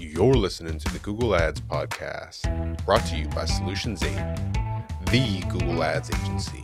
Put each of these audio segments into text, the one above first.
You're listening to the Google Ads Podcast, brought to you by Solutions 8, the Google Ads agency.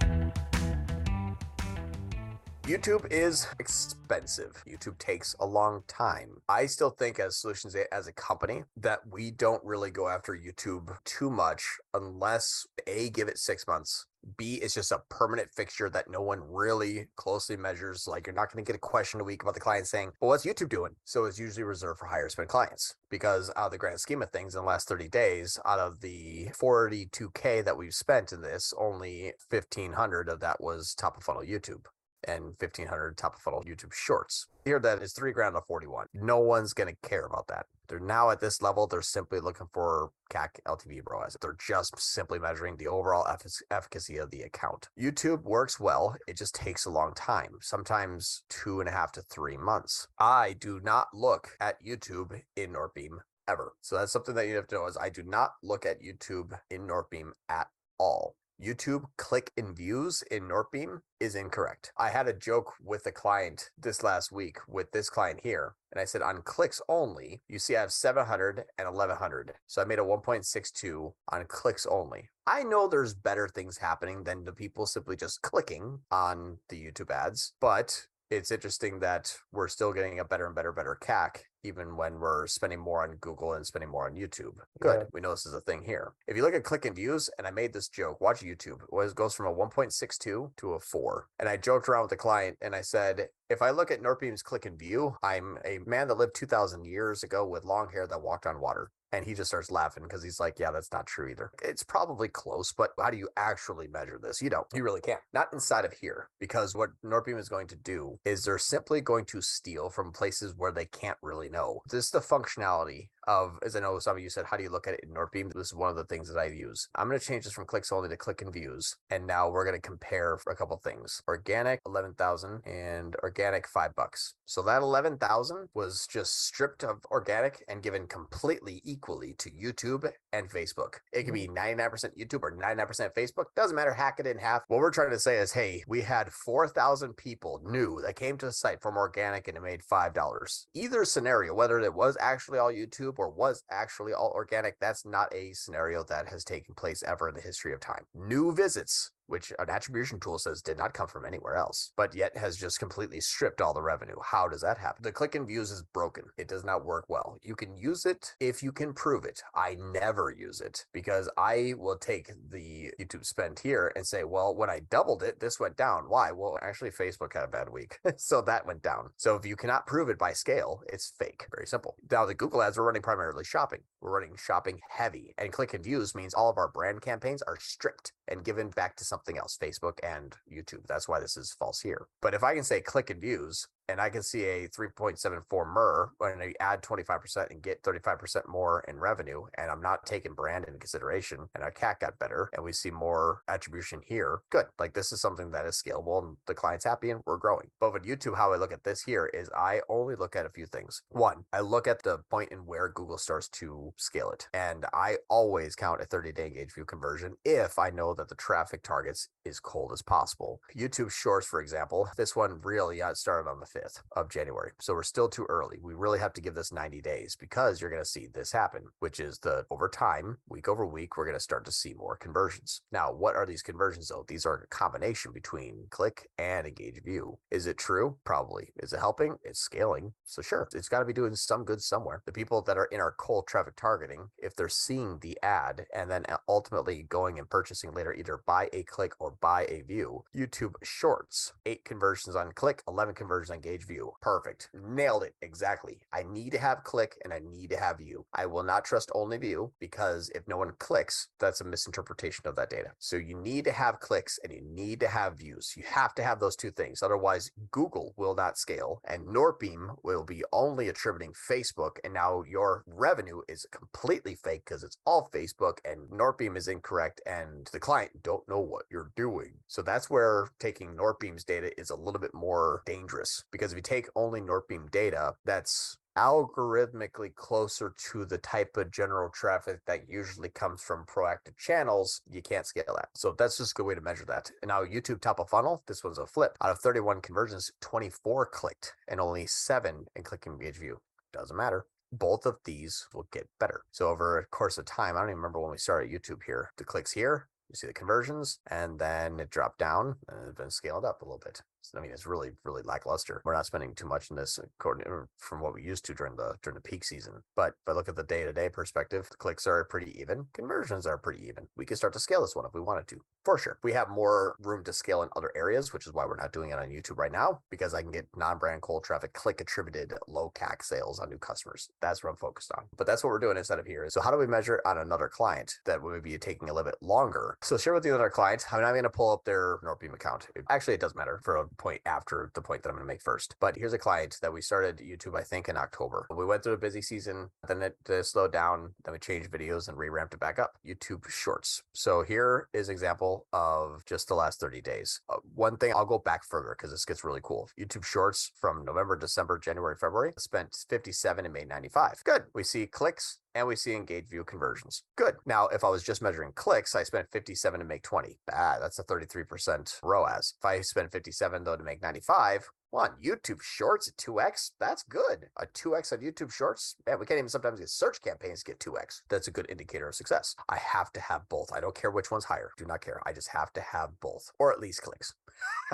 YouTube is expensive. YouTube takes a long time. I still think as Solutions 8 as a company that we don't really go after YouTube too much unless A, give it six months. B, it's just a permanent fixture that no one really closely measures. Like you're not going to get a question a week about the client saying, well, what's YouTube doing? So it's usually reserved for higher spend clients because out of the grand scheme of things in the last 30 days, out of the 42K that we've spent in this, only 1500 of that was top of funnel YouTube and 1500 top of funnel YouTube shorts. Here that is three grand to 41. No one's going to care about that. They're now at this level. They're simply looking for CAC LTV ROAS. They're just simply measuring the overall efficacy of the account. YouTube works well. It just takes a long time, sometimes two and a half to three months. I do not look at YouTube in Northbeam ever. So that's something that you have to know is I do not look at YouTube in Northbeam at all. YouTube click in views in Northbeam is incorrect. I had a joke with a client this last week with this client here. And I said on clicks only, you see I have 700 and 1100. So I made a 1.62 on clicks only. I know there's better things happening than the people simply just clicking on the YouTube ads, but it's interesting that we're still getting a better and better, better CAC even when we're spending more on Google and spending more on YouTube. Good. Yeah. We know this is a thing here. If you look at click and views, and I made this joke, watch YouTube, it goes from a 1.62 to a four. And I joked around with the client and I said, if I look at Northbeam's click and view, I'm a man that lived 2,000 years ago with long hair that walked on water. And he just starts laughing because he's like, yeah, that's not true either. It's probably close, but how do you actually measure this? You don't. You really can't. Not inside of here, because what Northbeam is going to do is they're simply going to steal from places where they can't really know. This is the functionality of, as I know some of you said, how do you look at it in Northbeam? This is one of the things that I use. I'm going to change this from clicks only to click and views. And now we're going to compare for a couple things. Organic, 11,000 and organic, five bucks. So that 11,000 was just stripped of organic and given completely equally to YouTube and Facebook. It could be 99% mm-hmm. YouTube or 99% Facebook. Doesn't matter. Hack it in half. What we're trying to say is, hey, we had 4,000 people new that came to the site from organic and it made $5. Either scenario, whether it was actually all YouTube or was actually all organic, that's not a scenario that has taken place ever in the history of time. New visits which an attribution tool says did not come from anywhere else, but yet has just completely stripped all the revenue. How does that happen? The click and views is broken. It does not work well. You can use it if you can prove it. I never use it because I will take the YouTube spend here and say, well, when I doubled it, this went down. Why? Well, actually, Facebook had a bad week. so that went down. So if you cannot prove it by scale, it's fake. Very simple. Now, the Google ads, we're running primarily shopping. We're running shopping heavy, and click and views means all of our brand campaigns are stripped and given back to some something else, Facebook and YouTube. That's why this is false here. But if I can say click and views, and I can see a 3.74 MER when I add 25% and get 35% more in revenue, and I'm not taking brand into consideration, and our CAC got better, and we see more attribution here. Good. Like this is something that is scalable, and the client's happy, and we're growing. But with YouTube, how I look at this here is I only look at a few things. One, I look at the point in where Google starts to scale it, and I always count a 30 day engage view conversion if I know that the traffic targets is cold as possible. YouTube Shorts, for example, this one really got started on the 5th of January. So we're still too early. We really have to give this 90 days because you're going to see this happen, which is the over time, week over week, we're going to start to see more conversions. Now, what are these conversions though? These are a combination between click and engage view. Is it true? Probably. Is it helping? It's scaling. So sure, it's got to be doing some good somewhere. The people that are in our cold traffic targeting, if they're seeing the ad and then uh, ultimately going and purchasing later, either by a click or by a view, YouTube shorts, eight conversions on click, 11 conversions on engage view. Perfect. Nailed it. Exactly. I need to have click and I need to have view. I will not trust only view because if no one clicks, that's a misinterpretation of that data. So you need to have clicks and you need to have views. You have to have those two things. Otherwise, Google will not scale and Northbeam will be only attributing Facebook. And now your revenue is completely fake because it's all Facebook and Northbeam is incorrect and the client don't know what you're doing. So that's where taking Northbeam's data is a little bit more dangerous because if you take only Northbeam data, that's algorithmically closer to the type of general traffic that usually comes from proactive channels, you can't scale that. So that's just a good way to measure that. And now YouTube top of funnel, this was a flip. Out of 31 conversions, 24 clicked and only seven in click page view. Doesn't matter both of these will get better. So over a course of time, I don't even remember when we started YouTube here. The clicks here, you see the conversions, and then it dropped down and it's scaled up a little bit. I mean, it's really, really lackluster. We're not spending too much in this according from what we used to during the during the peak season. But if I look at the day to day perspective, the clicks are pretty even, conversions are pretty even. We could start to scale this one if we wanted to, for sure. We have more room to scale in other areas, which is why we're not doing it on YouTube right now because I can get non-brand cold traffic, click attributed, low CAC sales on new customers. That's what I'm focused on. But that's what we're doing instead of here. So how do we measure on another client that would be taking a little bit longer? So share with you another client. I'm not going to pull up their Northbeam account. Actually, it doesn't matter for a point after the point that I'm going to make first. But here's a client that we started YouTube, I think, in October. We went through a busy season, then it slowed down, then we changed videos and re-ramped it back up. YouTube Shorts. So here is example of just the last 30 days. Uh, one thing, I'll go back further because this gets really cool. YouTube Shorts from November, December, January, February spent 57 and made 95. Good. We see clicks and we see engage view conversions. Good. Now, if I was just measuring clicks, I spent 57 to make 20. Bad. That's a 33% ROAS. If I spend 57 though to make 95, one YouTube Shorts at 2x. That's good. A 2x on YouTube Shorts. Man, we can't even sometimes get search campaigns get 2x. That's a good indicator of success. I have to have both. I don't care which one's higher. Do not care. I just have to have both, or at least clicks.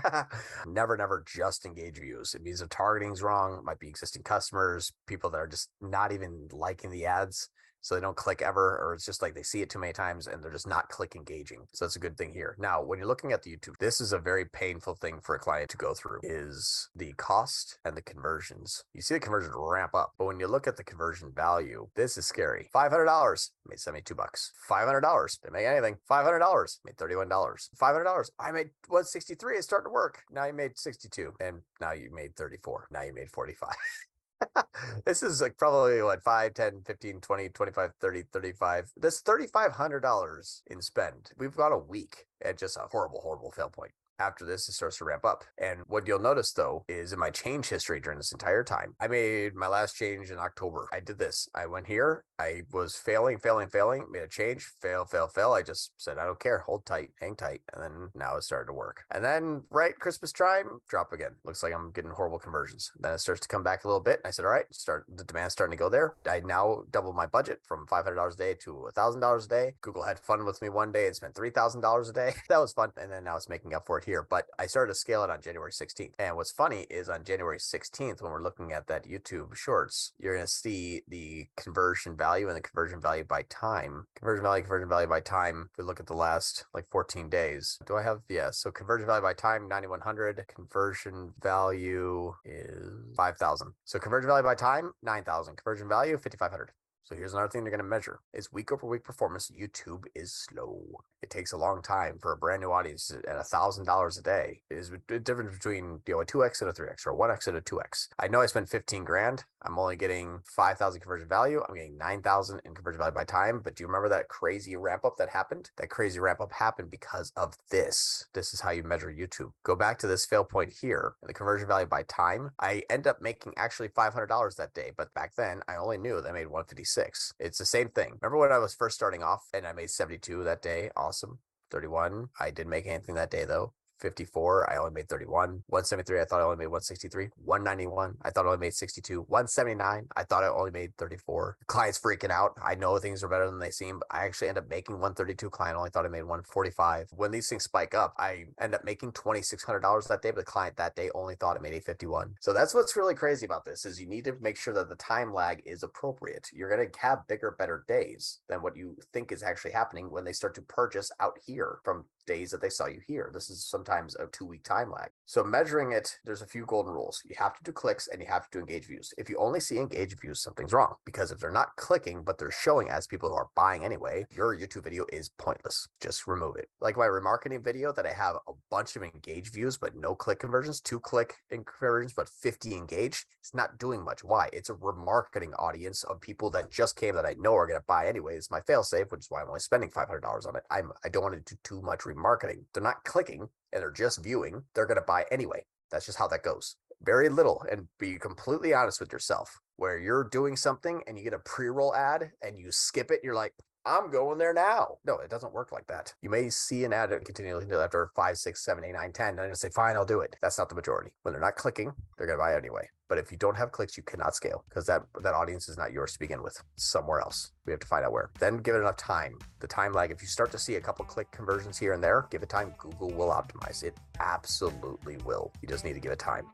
never, never just engage views. It means the targeting's wrong. It might be existing customers, people that are just not even liking the ads so they don't click ever, or it's just like they see it too many times and they're just not click engaging. So that's a good thing here. Now, when you're looking at the YouTube, this is a very painful thing for a client to go through is the cost and the conversions. You see the conversion ramp up, but when you look at the conversion value, this is scary. $500 made 72 bucks. $500 didn't make anything. $500 made $31. $500 I made 163. It's starting to work. Now you made 62 and now you made 34. Now you made 45. this is like probably what 5 10 15 20 25 30 35 this $3500 in spend we've got a week at just a horrible horrible fail point after this, it starts to ramp up. And what you'll notice though is in my change history during this entire time, I made my last change in October. I did this. I went here. I was failing, failing, failing, made a change, fail, fail, fail. I just said, I don't care, hold tight, hang tight. And then now it started to work. And then right Christmas time, drop again. Looks like I'm getting horrible conversions. Then it starts to come back a little bit. I said, all right, start the demand starting to go there. I now double my budget from $500 a day to $1,000 a day. Google had fun with me one day and spent $3,000 a day. that was fun. And then now it's making up for it here but I started to scale it on January 16th. And what's funny is on January 16th, when we're looking at that YouTube shorts, you're going to see the conversion value and the conversion value by time. Conversion value, conversion value by time. If we look at the last like 14 days, do I have? Yeah. So conversion value by time, 9,100. Conversion value is 5,000. So conversion value by time, 9,000. Conversion value, 5,500. So here's another thing they're going to measure is week over week performance. YouTube is slow. It takes a long time for a brand new audience at a thousand dollars a day. Is the difference between you know a two x and a three x or a one x and a two x. I know I spent fifteen grand. I'm only getting five thousand conversion value. I'm getting nine thousand in conversion value by time. But do you remember that crazy ramp up that happened? That crazy ramp up happened because of this. This is how you measure YouTube. Go back to this fail point here the conversion value by time. I end up making actually five hundred dollars that day, but back then I only knew that I made one fifty six. It's the same thing. Remember when I was first starting off and I made seventy two that day? Awesome. 31. I didn't make anything that day though. 54. I only made 31. 173. I thought I only made 163. 191. I thought I only made 62. 179. I thought I only made 34. The client's freaking out. I know things are better than they seem. But I actually end up making 132. Client only thought I made 145. When these things spike up, I end up making $2,600 that day, but the client that day only thought it made 851. So that's what's really crazy about this is you need to make sure that the time lag is appropriate. You're going to have bigger, better days than what you think is actually happening when they start to purchase out here from days that they saw you here. This is sometimes a two week time lag. So measuring it, there's a few golden rules. You have to do clicks and you have to do engage views. If you only see engage views, something's wrong because if they're not clicking, but they're showing as people who are buying anyway, your YouTube video is pointless. Just remove it. Like my remarketing video that I have a bunch of engage views, but no click conversions, two click conversions, but 50 engaged. It's not doing much. Why? It's a remarketing audience of people that just came that I know are going to buy anyway. It's my fail safe, which is why I'm only spending $500 on it. I'm, I don't want to do too much remarketing. They're not clicking and they're just viewing. They're going to buy anyway. That's just how that goes. Very little. And be completely honest with yourself where you're doing something and you get a pre roll ad and you skip it. You're like, I'm going there now. No, it doesn't work like that. You may see an ad continually until after five, six, seven, eight, nine, ten, and say, fine, I'll do it. That's not the majority. When they're not clicking, they're going to buy anyway. But if you don't have clicks, you cannot scale because that that audience is not yours to begin with. Somewhere else. We have to find out where. Then give it enough time. The time lag. If you start to see a couple click conversions here and there, give it time. Google will optimize. It absolutely will. You just need to give it time.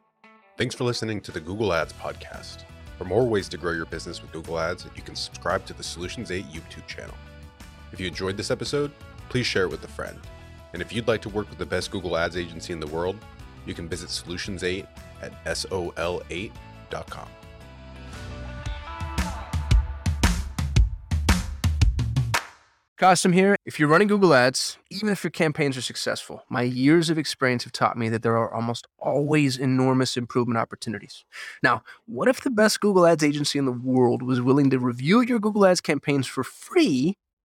Thanks for listening to the Google Ads podcast. For more ways to grow your business with Google Ads, you can subscribe to the Solutions 8 YouTube channel. If you enjoyed this episode, please share it with a friend. And if you'd like to work with the best Google Ads agency in the world, you can visit Solutions 8 at sol8.com. Kasim here. If you're running Google Ads, even if your campaigns are successful, my years of experience have taught me that there are almost always enormous improvement opportunities. Now, what if the best Google Ads agency in the world was willing to review your Google Ads campaigns for free